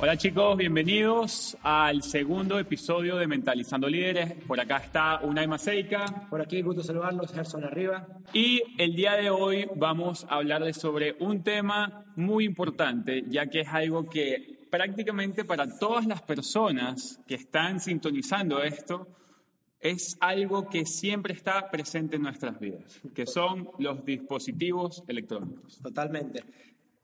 Hola chicos, bienvenidos al segundo episodio de Mentalizando Líderes. Por acá está Unai Maseika. Por aquí, gusto saludarlos, Gerson arriba. Y el día de hoy vamos a hablarles sobre un tema muy importante, ya que es algo que prácticamente para todas las personas que están sintonizando esto, es algo que siempre está presente en nuestras vidas, que son los dispositivos electrónicos. Totalmente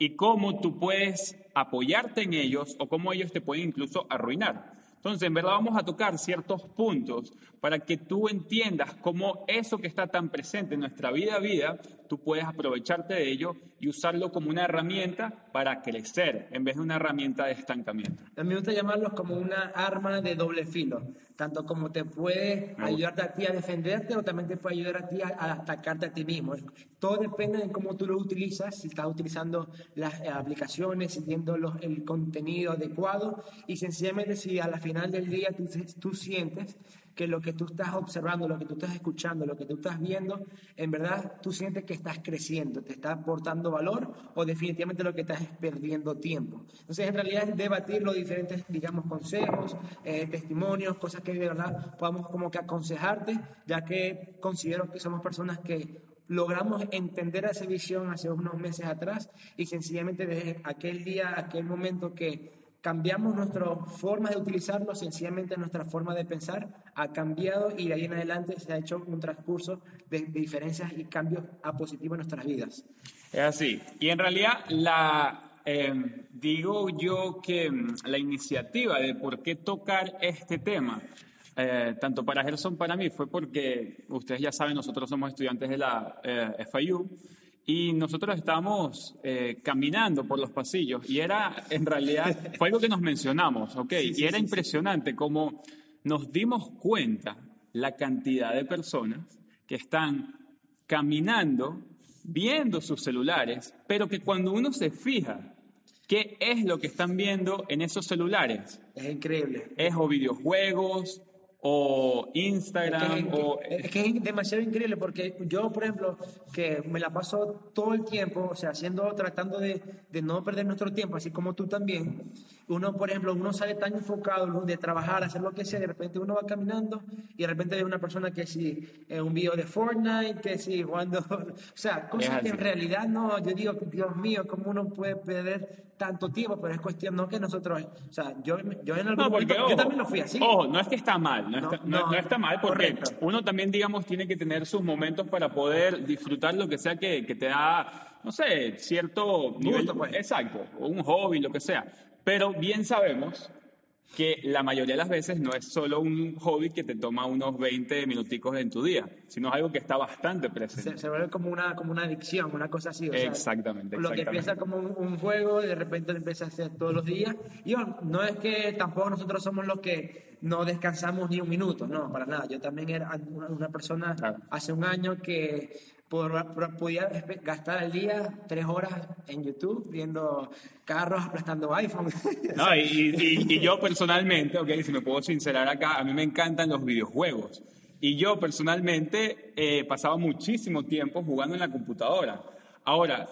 y cómo tú puedes apoyarte en ellos o cómo ellos te pueden incluso arruinar. Entonces, en verdad vamos a tocar ciertos puntos para que tú entiendas cómo eso que está tan presente en nuestra vida a vida, tú puedes aprovecharte de ello y usarlo como una herramienta para crecer en vez de una herramienta de estancamiento. A mí me gusta llamarlos como una arma de doble filo, tanto como te puede ayudarte a ti a defenderte o también te puede ayudar a ti a, atacarte a ti mismo. Todo depende de cómo tú lo utilizas, si estás utilizando las aplicaciones, siguiendo los, el contenido adecuado y sencillamente si a la final del día tú, tú sientes que lo que tú estás observando, lo que tú estás escuchando, lo que tú estás viendo, en verdad tú sientes que estás creciendo, te está aportando valor o definitivamente lo que estás es perdiendo tiempo. Entonces, en realidad es debatir los diferentes, digamos, consejos, eh, testimonios, cosas que de verdad podamos como que aconsejarte, ya que considero que somos personas que logramos entender esa visión hace unos meses atrás y sencillamente desde aquel día, aquel momento que cambiamos nuestra forma de utilizarlo, sencillamente nuestra forma de pensar ha cambiado y de ahí en adelante se ha hecho un transcurso de, diferencias y cambios a positivo en nuestras vidas. Es así. Y en realidad la, em, digo yo que em, la iniciativa de por qué tocar este tema, eh, tanto para Gerson para mí, fue porque ustedes ya saben, nosotros somos estudiantes de la eh, FIU y nosotros estábamos eh, caminando por los pasillos y era, en realidad, fue algo que nos mencionamos, ¿ok? y era impresionante como nos dimos cuenta la cantidad de personas que están caminando, viendo sus celulares, pero que cuando uno se fija, ¿qué es lo que están viendo en esos celulares? Es increíble. Es o videojuegos, o Instagram. Es que, o... es que es demasiado increíble porque yo, por ejemplo, que me la paso todo el tiempo, o sea, haciendo, tratando de, de no perder nuestro tiempo, así como tú también. Uno, por ejemplo, uno sale tan enfocado de trabajar, hacer lo que sea, de repente uno va caminando y de repente ve una persona que si en un video de Fortnite, que si jugando, o sea, cosas que en realidad no, yo digo, Dios mío, ¿cómo uno puede perder tanto tiempo? Pero es cuestión, no que nosotros, o sea, yo, yo en algún momento, yo también lo fui así. Ojo, no es que está mal, no, está, mal porque uno también, digamos, tiene que tener sus momentos para poder disfrutar lo que sea que, te da, no sé, cierto nivel. Pues. Exacto, o un hobby, lo que sea. Pero bien sabemos que la mayoría de las veces no es solo un hobby que te toma unos 20 minuticos en tu día, sino es algo que está bastante presente. Se, vuelve como una, como una adicción, una cosa así. exactamente, Lo que empieza como un, juego y de repente lo empieza a hacer todos los días. Y no es que tampoco nosotros somos los que no descansamos ni un minuto, no, para nada. Yo también era una persona hace un año que podía gastar al día tres horas en YouTube viendo carros aplastando iPhone. No, y, yo personalmente, ok, si me puedo sincerar acá, a mí me encantan los videojuegos. Y yo personalmente eh, pasaba muchísimo tiempo jugando en la computadora. Ahora,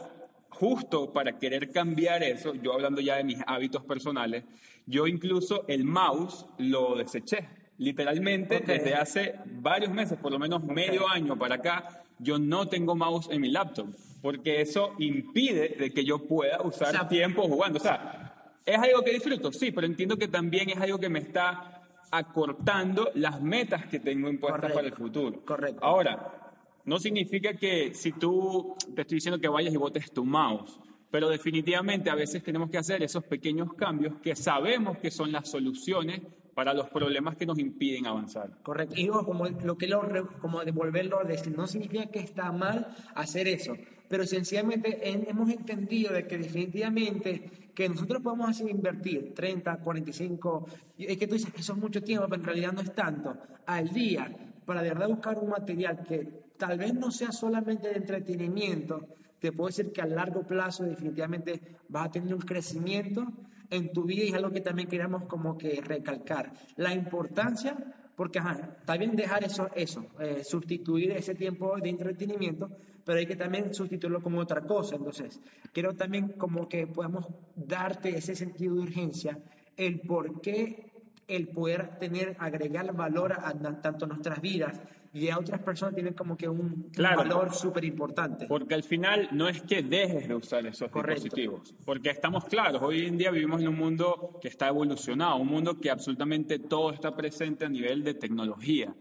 justo para querer cambiar eso, yo hablando ya de mis hábitos personales, yo incluso el mouse lo deseché. Literalmente, desde hace varios meses, por lo menos medio año para acá, yo no tengo mouse en mi laptop, porque eso impide de que yo pueda usar tiempo jugando. O sea, es algo que disfruto, sí, pero entiendo que también es algo que me está acortando las metas que tengo impuestas para el futuro. Correcto. Ahora, no significa que si tú te estoy diciendo que vayas y botes tu mouse, Pero definitivamente a veces tenemos que hacer esos pequeños cambios que sabemos que son las soluciones para los problemas que nos impiden avanzar. Correcto. Y como lo que lo, como devolverlo a decir, no significa que está mal hacer eso, pero sencillamente hemos entendido de que definitivamente que nosotros podemos hacer invertir 30, 45, es que tú dices, eso es mucho tiempo, pero en realidad no es tanto, al día, para de verdad buscar un material que tal vez no sea solamente de entretenimiento, te puedo decir que a largo plazo definitivamente vas a tener un crecimiento en tu vida y es algo que también queremos como que recalcar. La importancia, porque está bien dejar eso, eso eh, sustituir ese tiempo de entretenimiento, pero hay que también sustituirlo con otra cosa. Entonces, quiero también como que podamos darte ese sentido de urgencia, el por qué el poder tener, agregar valor a, tanto nuestras vidas y a otras personas tienen como que un, valor súper importante. Porque al final no es que dejes de usar esos dispositivos, porque estamos claros, hoy en día vivimos en un mundo que está evolucionado, un mundo que absolutamente todo está presente a nivel de tecnología.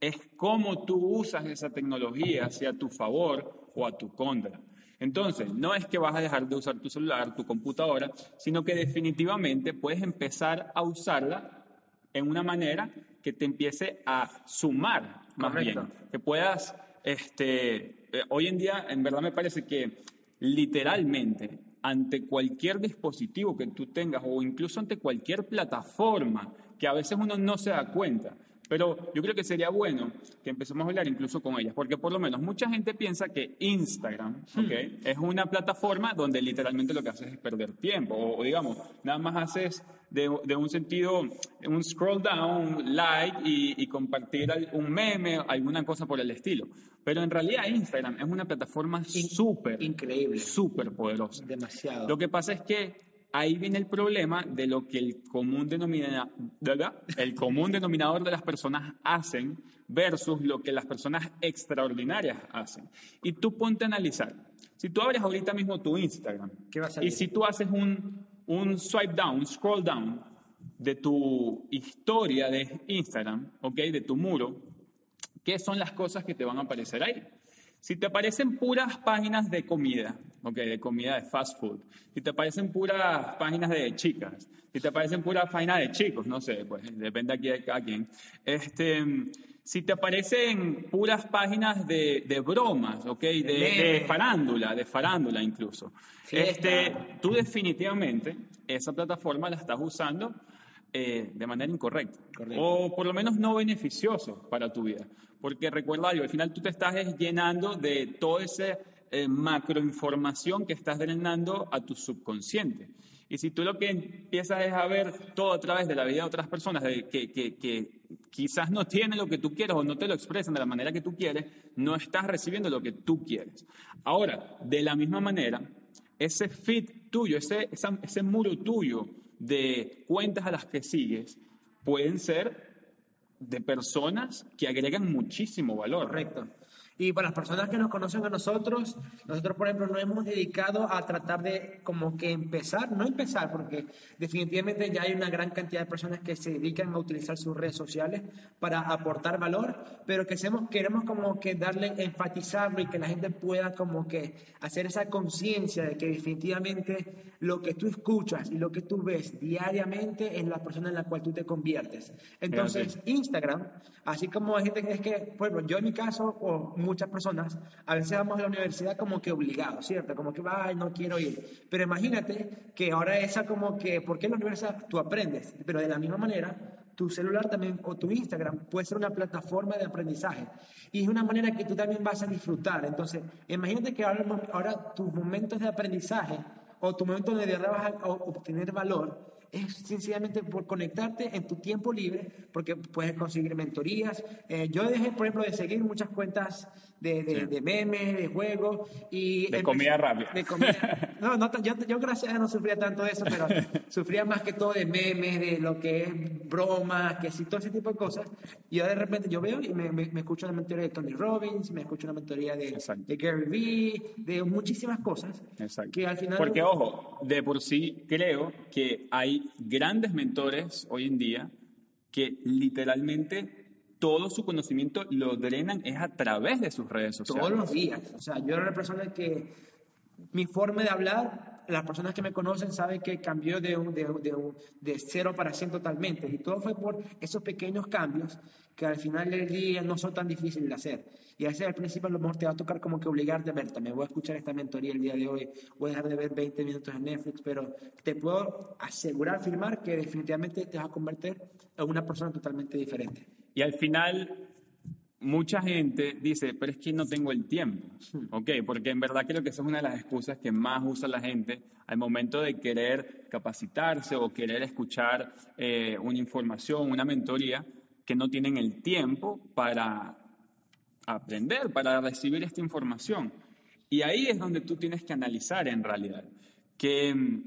Es cómo tú usas esa tecnología hacia tu favor o a tu contra. Entonces, no es que vas a dejar de usar tu celular, tu computadora, sino que definitivamente puedes empezar a usarla en una manera que te empiece a sumar más bien, que puedas, este, eh, hoy en día en verdad me parece que literalmente ante cualquier dispositivo que tú tengas o incluso ante cualquier plataforma que a veces uno no se da cuenta, pero yo creo que sería bueno que empecemos a hablar incluso con ellas, porque por lo menos mucha gente piensa que Instagram hmm. es una plataforma donde literalmente lo que haces es perder tiempo, o, digamos, nada más haces de, un sentido, un scroll down, like y, compartir un meme, alguna cosa por el estilo. Pero en realidad Instagram es una plataforma súper, increíble, súper poderosa. Demasiado. Lo que pasa es que ahí viene el problema de lo que el común, denominador, el común denominador de las personas hacen versus lo que las personas extraordinarias hacen. Y tú ponte a analizar. Si tú abres ahorita mismo tu Instagram y si tú haces un, un swipe down, un scroll down de tu historia de Instagram, ¿ok? De tu muro, ¿qué son las cosas que te van a aparecer ahí? Si te aparecen puras páginas de comida, ok, de comida de fast food, si te aparecen puras páginas de chicas, si te aparecen puras páginas de chicos, no sé, pues depende aquí de cada quien. Este, si te aparecen puras páginas de, de bromas, ok, de, de, farándula, de farándula incluso, este, tú definitivamente esa plataforma la estás usando eh, de manera incorrecta o por lo menos no beneficioso para tu vida. Porque recuerda algo, al final tú te estás llenando de toda esa eh, macroinformación que estás drenando a tu subconsciente. Y si tú lo que empiezas es a ver todo a través de la vida de otras personas que, que, que, quizás no tienen lo que tú quieres o no te lo expresan de la manera que tú quieres, no estás recibiendo lo que tú quieres. Ahora, de la misma manera, ese fit tuyo, ese, ese muro tuyo de cuentas a las que sigues pueden ser de personas que agregan muchísimo valor. Correcto. Y para las personas que nos conocen a nosotros, nosotros, por ejemplo, nos hemos dedicado a tratar de como que empezar, no empezar, porque definitivamente ya hay una gran cantidad de personas que se dedican a utilizar sus redes sociales para aportar valor, pero que queremos como que darle, enfatizarlo y que la gente pueda como que hacer esa conciencia de que definitivamente lo que tú escuchas y lo que tú ves diariamente es la persona en la cual tú te conviertes. Entonces, Instagram, así como hay gente que es que, ejemplo, yo en mi caso, o muchas personas, a veces vamos a la universidad como que obligados, ¿cierto? Como que, ay, no quiero ir. Pero imagínate que ahora esa como que, ¿por qué en la universidad tú aprendes? Pero de la misma manera, tu celular también o tu Instagram puede ser una plataforma de aprendizaje y es una manera que tú también vas a disfrutar. Entonces, imagínate que ahora, tus momentos de aprendizaje o tu momento donde vas a obtener valor es sencillamente por conectarte en tu tiempo libre, porque puedes conseguir mentorías. Eh, yo dejé, por ejemplo, de seguir muchas cuentas de, de, memes, de juegos y... De comida rápida. De comida. No, no, yo, yo gracias a Dios no sufría tanto de eso, pero sufría más que todo de memes, de lo que es bromas, que sí, todo ese tipo de cosas. Y yo de repente yo veo y me, me, escucho una mentoría de Tony Robbins, me escucho una mentoría de, de Gary Vee, de muchísimas cosas. Exacto. Que al final... Porque, ojo, de por sí creo que hay grandes mentores hoy en día que literalmente todo su conocimiento lo drenan es a través de sus redes sociales. Todos los días. O sea, yo era una persona que mi forma de hablar, las personas que me conocen saben que cambió de, un, de, de, un, de cero para 100 totalmente. Y todo fue por esos pequeños cambios que al final del día no son tan difíciles de hacer. Y a veces al principio a lo mejor te va a tocar como que obligarte a ver, me voy a escuchar esta mentoría el día de hoy, voy a dejar de ver 20 minutos en Netflix, pero te puedo asegurar, afirmar que definitivamente te vas a convertir en una persona totalmente diferente. Y al final mucha gente dice, pero es que no tengo el tiempo, ¿ok? Porque en verdad creo que esa es una de las excusas que más usa la gente al momento de querer capacitarse o querer escuchar eh, una información, una mentoría, que no tienen el tiempo para aprender, para recibir esta información. Y ahí es donde tú tienes que analizar en realidad que mm,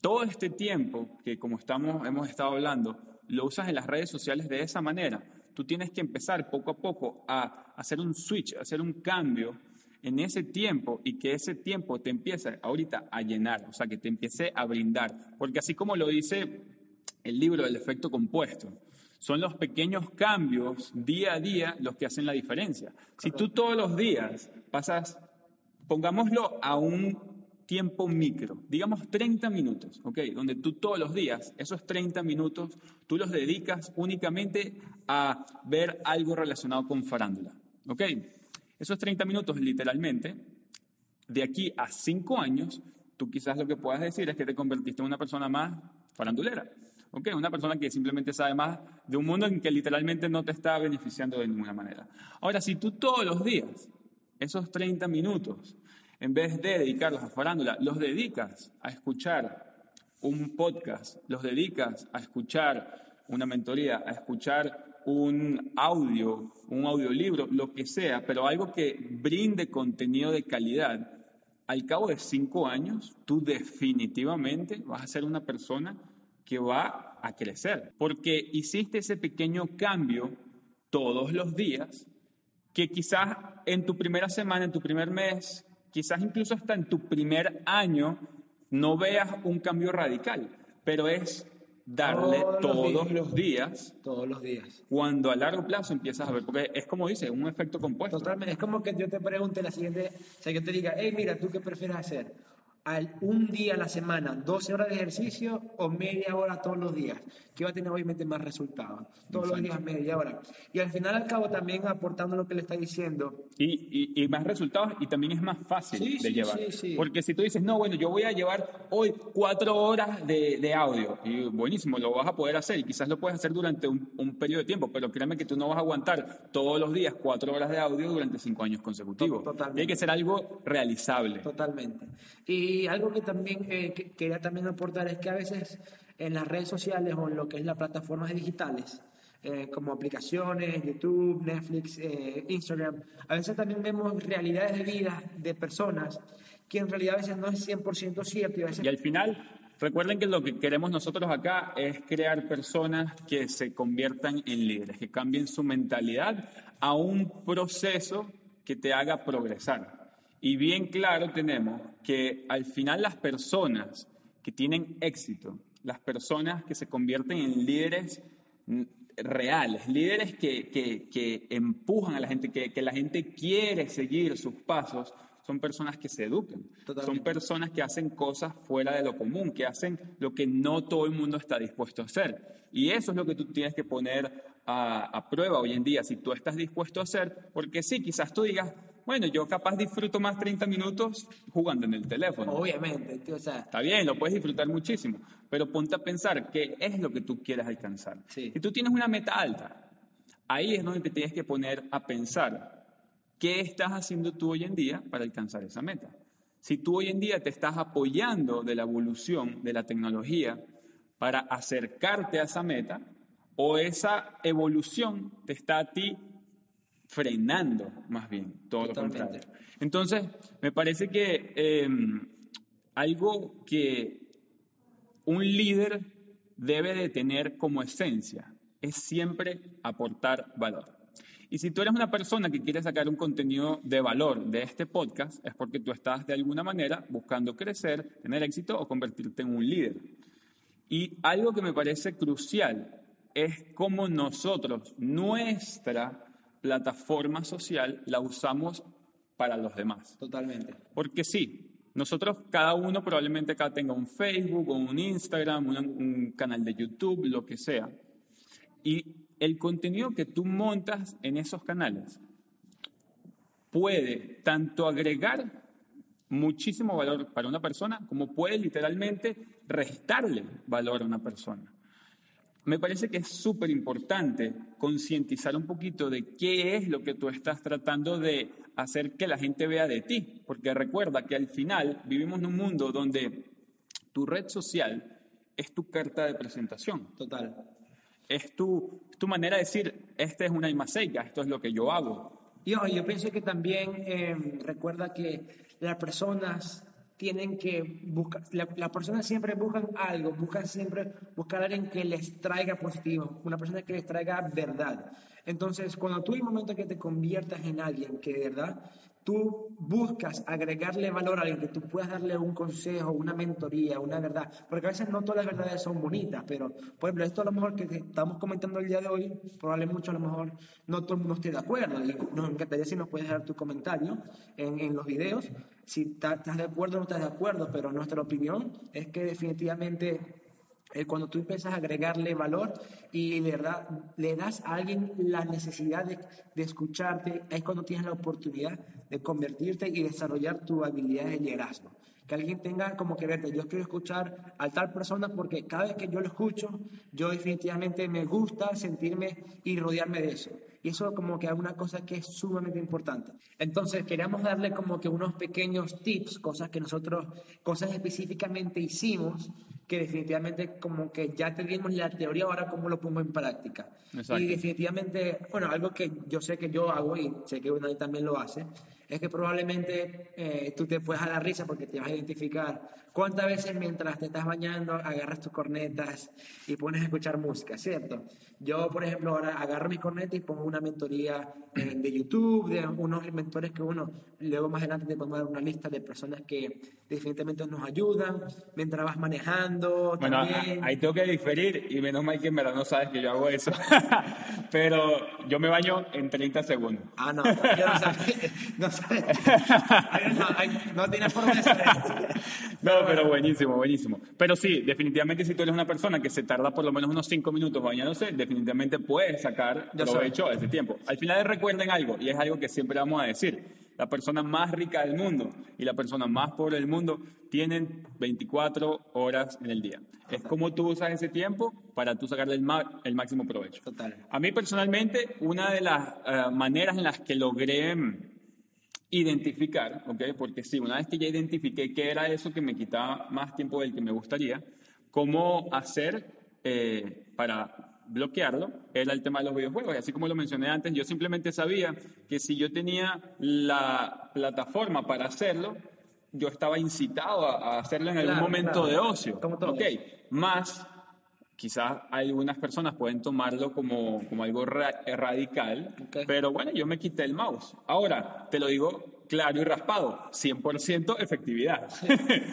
todo este tiempo que como estamos, hemos estado hablando, lo usas en las redes sociales de esa manera tú tienes que empezar poco a poco a hacer un switch, a hacer un cambio en ese tiempo y que ese tiempo te empiece ahorita a llenar, o sea, que te empiece a brindar. Porque así como lo dice el libro del efecto compuesto, son los pequeños cambios día a día los que hacen la diferencia. Si tú todos los días pasas, pongámoslo a un tiempo micro, digamos 30 minutos, ¿ok? Donde tú todos los días, esos 30 minutos, tú los dedicas únicamente a ver algo relacionado con farándula, ¿ok? Esos 30 minutos, literalmente, de aquí a 5 años, tú quizás lo que puedas decir es que te convertiste en una persona más farandulera, ¿ok? Una persona que simplemente sabe más de un mundo en que literalmente no te está beneficiando de ninguna manera. Ahora, si tú todos los días, esos 30 minutos, en vez de dedicarlos a farándula, los dedicas a escuchar un podcast, los dedicas a escuchar una mentoría, a escuchar un audio, un audiolibro, lo que sea, pero algo que brinde contenido de calidad, al cabo de cinco años, tú definitivamente vas a ser una persona que va a crecer, porque hiciste ese pequeño cambio todos los días, que quizás en tu primera semana, en tu primer mes, quizás incluso hasta en tu primer año no veas un cambio radical, pero es darle todos, los, días, Todos los días. Cuando a largo plazo empiezas a ver, porque es como dice, un efecto compuesto. Totalmente. Es como que yo te pregunte la siguiente, o sea, que te diga, hey, mira, ¿tú qué prefieres hacer? Un día a la semana, 12 horas de ejercicio o media hora todos los días, que va a tener obviamente más resultados. Todos los días media hora. Y al final al cabo también aportando lo que le está diciendo. Y, y, más resultados y también es más fácil de llevar. Porque si tú dices, no, bueno, yo voy a llevar hoy cuatro horas de, de, audio, y buenísimo, lo vas a poder hacer y quizás lo puedes hacer durante un, un, periodo de tiempo, pero créeme que tú no vas a aguantar todos los días cuatro horas de audio durante cinco años consecutivos. Totalmente. Tiene que ser algo realizable. Totalmente. Y y algo que también eh, quería también aportar es que a veces en las redes sociales o en lo que es las plataformas digitales, eh, como aplicaciones, YouTube, Netflix, eh, Instagram, a veces también vemos realidades de vida de personas que en realidad a veces no es 100% cierto. Y, y al final, recuerden que lo que queremos nosotros acá es crear personas que se conviertan en líderes, que cambien su mentalidad a un proceso que te haga progresar. Y bien claro tenemos que al final las personas que tienen éxito, las personas que se convierten en líderes reales, líderes que, que, empujan a la gente, que, que, la gente quiere seguir sus pasos, son personas que se educan, son personas que hacen cosas fuera de lo común, que hacen lo que no todo el mundo está dispuesto a hacer. Y eso es lo que tú tienes que poner a, a prueba hoy en día, si tú estás dispuesto a hacer, porque sí, quizás tú digas, bueno, yo capaz disfruto más 30 minutos jugando en el teléfono. Obviamente, o sea. Está bien, lo puedes disfrutar muchísimo, pero ponte a pensar qué es lo que tú quieres alcanzar. Si tú tienes una meta alta, ahí es donde te tienes que poner a pensar qué estás haciendo tú hoy en día para alcanzar esa meta. Si tú hoy en día te estás apoyando de la evolución de la tecnología para acercarte a esa meta, o esa evolución te está a ti frenando más bien todo lo contrario. Entonces, me parece que em, algo que un líder debe de tener como esencia es siempre aportar valor. Y si tú eres una persona que quiere sacar un contenido de valor de este podcast, es porque tú estás de alguna manera buscando crecer, tener éxito o convertirte en un líder. Y algo que me parece crucial es cómo nosotros, nuestra plataforma social la usamos para los demás. Totalmente. Porque sí, Nosotros, cada uno probablemente acá tenga un Facebook o un Instagram, un, un canal de YouTube, lo que sea. Y el contenido que tú montas en esos canales puede tanto agregar muchísimo valor para una persona como puede literalmente restarle valor a una persona. Me parece que es súper importante concientizar un poquito de qué es lo que tú estás tratando de hacer que la gente vea de ti, porque recuerda que al final vivimos en un mundo donde tu red social es tu carta de presentación. Total. Es tu, tu manera de decir, esta es una imaseica, esto es lo que yo hago. Yo, yo pienso que también eh, recuerda que las personas tienen que buscar, las la personas siempre buscan algo, buscan siempre buscar a alguien que les traiga positivo, una persona que les traiga verdad. Entonces, cuando tú hay un momento que te conviertas en alguien que de verdad tú buscas agregarle valor a alguien, que tú puedas darle un consejo, una mentoría, una verdad, porque a veces no todas las verdades son bonitas, pero por ejemplo, esto a lo mejor que estamos comentando el día de hoy, probablemente a lo mejor no todo el mundo esté de acuerdo, y nos encantaría si nos puedes dar tu comentario en, en los videos, si estás de acuerdo o no estás de acuerdo, pero nuestra opinión es que definitivamente eh, cuando tú empiezas a agregarle valor y de verdad le das a alguien la necesidad de, de, escucharte, es cuando tienes la oportunidad de convertirte y desarrollar tu habilidad de liderazgo. Que alguien tenga como que verte, yo quiero escuchar a tal persona porque cada vez que yo lo escucho, yo definitivamente me gusta sentirme y rodearme de eso. Y eso como que es una cosa que es sumamente importante. Entonces, queríamos darle como que unos pequeños tips, cosas que nosotros, cosas específicamente hicimos que definitivamente como que ya tenemos la teoría, ahora cómo lo pongo en práctica. Exacto. Y definitivamente, bueno, algo que yo sé que yo hago y sé que Unai también lo hace, es que probablemente eh, tú te puedes a la risa porque te vas a identificar cuántas veces mientras te estás bañando agarras tus cornetas y pones a escuchar música, ¿cierto? Yo, por ejemplo, ahora agarro mis cornetas y pongo una mentoría eh, de YouTube, de unos mentores que uno, luego más adelante te podemos dar una lista de personas que definitivamente nos ayudan mientras vas manejando. Bueno, también. ahí tengo que diferir y menos mal que en verdad no sabes que yo hago eso. Pero yo me baño en 30 segundos. Ah, no, yo no sabía. No, sabía. no, no tiene forma de saber. No, pero buenísimo, buenísimo. Pero sí, definitivamente si tú eres una persona que se tarda por lo menos unos 5 minutos bañándose, definitivamente puedes sacar provecho a ese tiempo. Al final recuerden algo, y es algo que siempre vamos a decir. La persona más rica del mundo y la persona más pobre del mundo tienen 24 horas en el día. Es como tú usas ese tiempo para tú sacarle el, el máximo provecho. Total. A mí personalmente, una de las uh, maneras en las que logré identificar, ¿ok? Porque sí, una vez que ya identifiqué qué era eso que me quitaba más tiempo del que me gustaría, cómo hacer eh, para bloquearlo, era el tema de los videojuegos. Y así como lo mencioné antes, yo simplemente sabía que si yo tenía la plataforma para hacerlo, yo estaba incitado a hacerlo en algún claro, momento claro. de ocio. Ok, más quizás algunas personas pueden tomarlo como, como algo ra radical, okay. pero bueno, yo me quité el mouse. Ahora, te lo digo claro y raspado, 100% efectividad. Sí.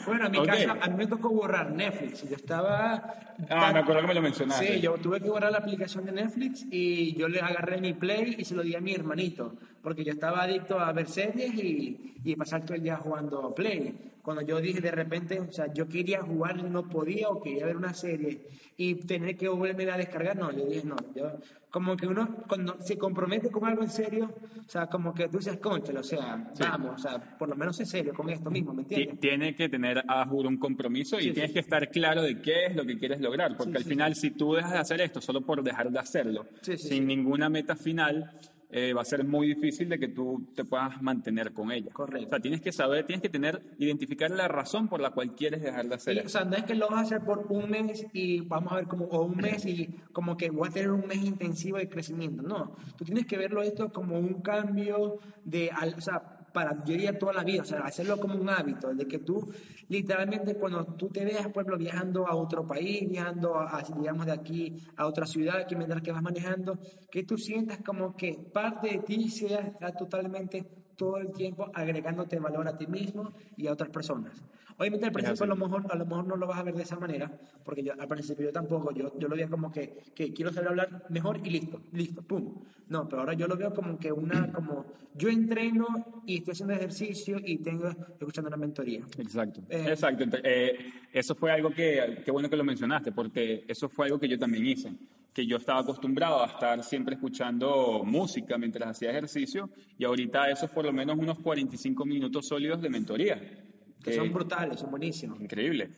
Bueno, en mi okay. caso, a mí me tocó borrar Netflix. Yo estaba... Ah, me acuerdo que me lo mencionaste. Sí, yo tuve que borrar la aplicación de Netflix y yo le agarré mi Play y se lo di a mi hermanito, porque yo estaba adicto a ver series y, y pasar todo el día jugando Play cuando yo dije de repente, o sea, yo quería jugar y no podía, o quería ver una serie y tener que volverme a descargar, no, yo dije, no, yo, como que uno cuando se compromete con algo en serio, o sea, como que tú dices, conchelo, o sea, sí. vamos, o sea, por lo menos en serio con esto mismo, ¿me entiendes? Tiene que tener a juro un compromiso y sí, tienes sí. que estar claro de qué es lo que quieres lograr, porque al final si tú dejas de hacer esto solo por dejar de hacerlo, sin ninguna meta final, eh, va a ser muy difícil de que tú te puedas mantener con ella. Correcto. O sea, tienes que saber, tienes que tener, identificar la razón por la cual quieres dejar de hacer O sea, no es que lo vas a hacer por un mes y vamos a ver como, o un mes y como que voy a tener un mes intensivo de crecimiento. No, tú tienes que verlo esto como un cambio de, o sea, para, yo diría toda la vida, o sea, hacerlo como un hábito, de que tú literalmente cuando tú te veas, por ejemplo, viajando a otro país, viajando, a, digamos, de aquí a otra ciudad, que mientras que vas manejando, que tú sientas como que parte de ti sea, sea totalmente todo el tiempo agregándote valor a ti mismo y a otras personas. Obviamente al principio a lo, mejor, a lo mejor no lo vas a ver de esa manera, porque yo, al principio yo tampoco, yo, yo lo veía como que, que quiero saber hablar mejor y listo, listo, pum. No, pero ahora yo lo veo como que una, como yo entreno y estoy haciendo ejercicio y tengo, escuchando una mentoría. Exacto, eh, exacto. Eh, eso fue algo que, qué bueno que lo mencionaste, porque eso fue algo que yo también hice que yo estaba acostumbrado a estar siempre escuchando música mientras hacía ejercicio y ahorita eso es por lo menos unos 45 minutos sólidos de mentoría. Que son brutales, son buenísimos. Increíble.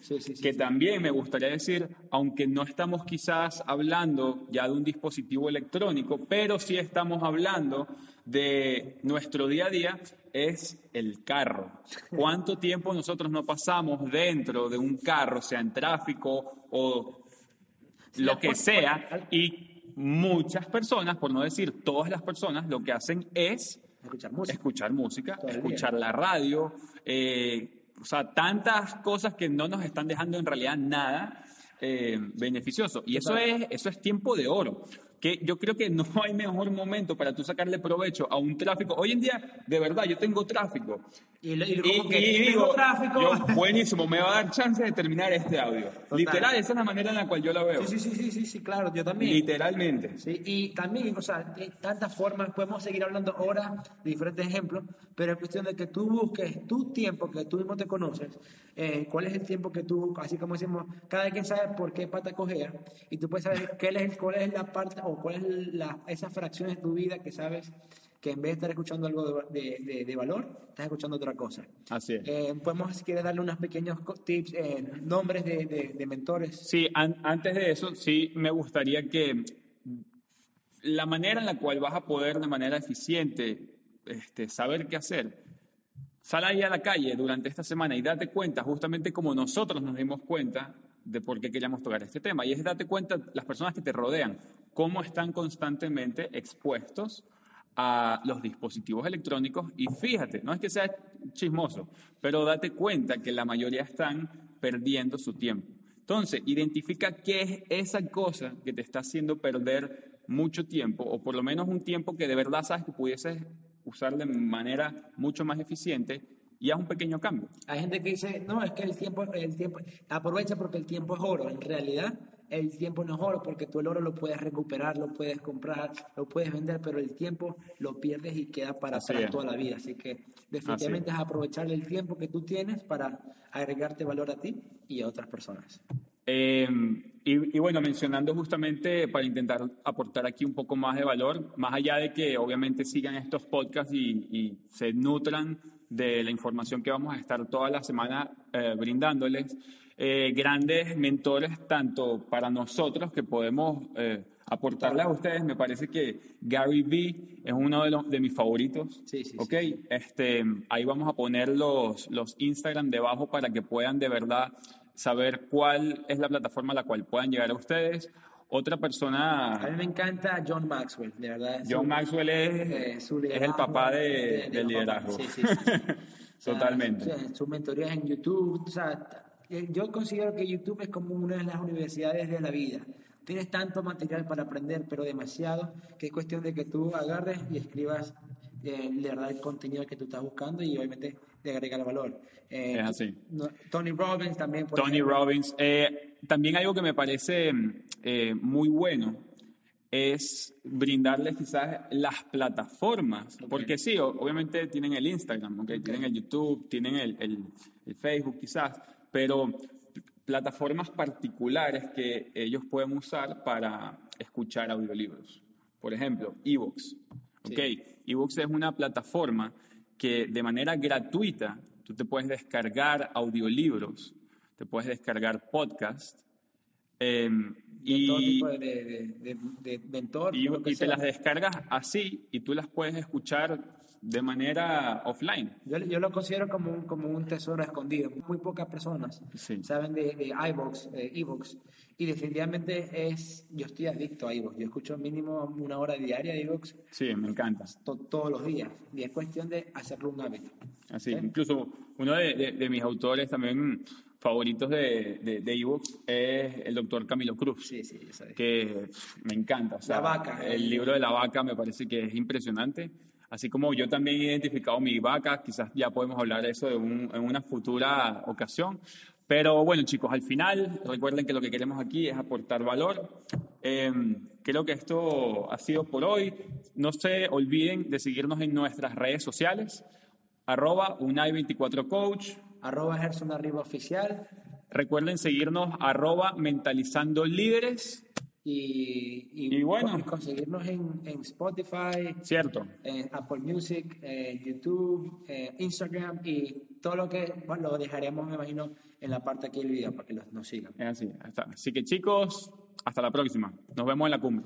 que también me gustaría decir, aunque no estamos quizás hablando ya de un dispositivo electrónico, pero sí estamos hablando de nuestro día a día, es el carro. ¿Cuánto tiempo nosotros no pasamos dentro de un carro, sea en tráfico o lo que sea, y muchas personas, por no decir todas las personas, lo que hacen es escuchar música, escuchar, la radio, eh, o sea, tantas cosas que no nos están dejando en realidad nada eh, beneficioso. Y eso es, eso es tiempo de oro que yo creo que no hay mejor momento para tú sacarle provecho a un tráfico. Hoy en día, de verdad, yo tengo tráfico. Y, digo, tráfico. buenísimo, me va a dar chance de terminar este audio. Literal, esa es la manera en la cual yo la veo. Sí, sí, sí, sí, sí, claro, yo también. Literalmente. Sí, y también, o sea, de tantas formas, podemos seguir hablando ahora de diferentes ejemplos, pero es cuestión de que tú busques tu tiempo, que tú mismo te conoces, eh, cuál es el tiempo que tú, así como decimos, cada quien sabe por qué pata cogea, y tú puedes saber qué es, cuál es la parte o cuál es la, esa fracción de tu vida que sabes que en vez de estar escuchando algo de, de, valor, estás escuchando otra cosa. Así es. Eh, podemos, si quieres, darle unos pequeños tips, eh, nombres de, mentores. Sí, antes de eso, sí me gustaría que la manera en la cual vas a poder de manera eficiente este, saber qué hacer, sal ahí a la calle durante esta semana y date cuenta, justamente como nosotros nos dimos cuenta de por qué queríamos tocar este tema, y es date cuenta las personas que te rodean, cómo están constantemente expuestos a los dispositivos electrónicos y fíjate, no es que sea chismoso, pero date cuenta que la mayoría están perdiendo su tiempo. Entonces, identifica qué es esa cosa que te está haciendo perder mucho tiempo, o por lo menos un tiempo que de verdad sabes que pudieses usar de manera mucho más eficiente y haz un pequeño cambio. Hay gente que dice, no, es que el tiempo, el tiempo, aprovecha porque el tiempo es oro. En realidad, el tiempo no es oro porque tú el oro lo puedes recuperar, lo puedes comprar, lo puedes vender, pero el tiempo lo pierdes y queda para, toda la vida. Así que definitivamente es aprovechar el tiempo que tú tienes para agregarte valor a ti y a otras personas. Em, y, bueno, mencionando justamente para intentar aportar aquí un poco más de valor, más allá de que obviamente sigan estos podcasts y, se nutran de la información que vamos a estar toda la semana eh, brindándoles, eh, grandes mentores tanto para nosotros que podemos eh, aportarles a ustedes. Me parece que Gary Vee es uno de, los, de mis favoritos. Sí, sí, ok, Este, ahí vamos a poner los, los Instagram debajo para que puedan de verdad saber cuál es la plataforma a la cual puedan llegar a ustedes. Otra persona... A mí me encanta John Maxwell, de verdad. John Maxwell es, eh, es el papá de, del liderazgo. Sí, sí, Totalmente. Sus mentorías en YouTube, o sea, eh, yo considero que YouTube es como una de las universidades de la vida. Tienes tanto material para aprender, pero demasiado, que es cuestión de que tú agarres y escribas eh, de verdad el contenido que tú estás buscando y obviamente de agregar valor. Eh, es así. Tony Robbins también. Tony Robbins. también algo que me parece muy bueno es brindarles quizás las plataformas, porque sí, obviamente tienen el Instagram, okay, tienen el YouTube, tienen el, el Facebook quizás, pero plataformas particulares que ellos pueden usar para escuchar audiolibros. Por ejemplo, eBooks. Okay. eBooks es una plataforma que de manera gratuita tú te puedes descargar audiolibros, te puedes descargar podcasts. Em, y, todo tipo de, de, mentor. Y, y te las descargas así y tú las puedes escuchar de manera offline. Yo, yo, lo considero como un, como un tesoro escondido. Muy pocas personas saben de, de iVoox, ebooks. Y definitivamente es, yo estoy adicto a iVoox. Yo escucho mínimo una hora diaria de iVoox. Sí, me encanta. todos los días. Y es cuestión de hacerlo un hábito. Así, incluso uno de, de, mis autores también favoritos de, de, de es el doctor Camilo Cruz. Sí, sí, Que me encanta. la vaca. El libro de la vaca me parece que es impresionante Así como yo también he identificado mi vaca, quizás ya podemos hablar de eso en una futura ocasión. Pero bueno, chicos, al final recuerden que lo que queremos aquí es aportar valor. Eh, creo que esto ha sido por hoy. No se olviden de seguirnos en nuestras redes sociales, arroba Unai24Coach, arroba Gerson Arriba Oficial. Recuerden seguirnos arroba Mentalizando Líderes. Y, y, bueno, conseguirnos en, en, Spotify, cierto, en Apple Music, en YouTube, Instagram y todo lo que bueno, lo dejaremos, me imagino, en la parte aquí del video para que nos sigan. así. Así que chicos, hasta la próxima. Nos vemos en la cumbre.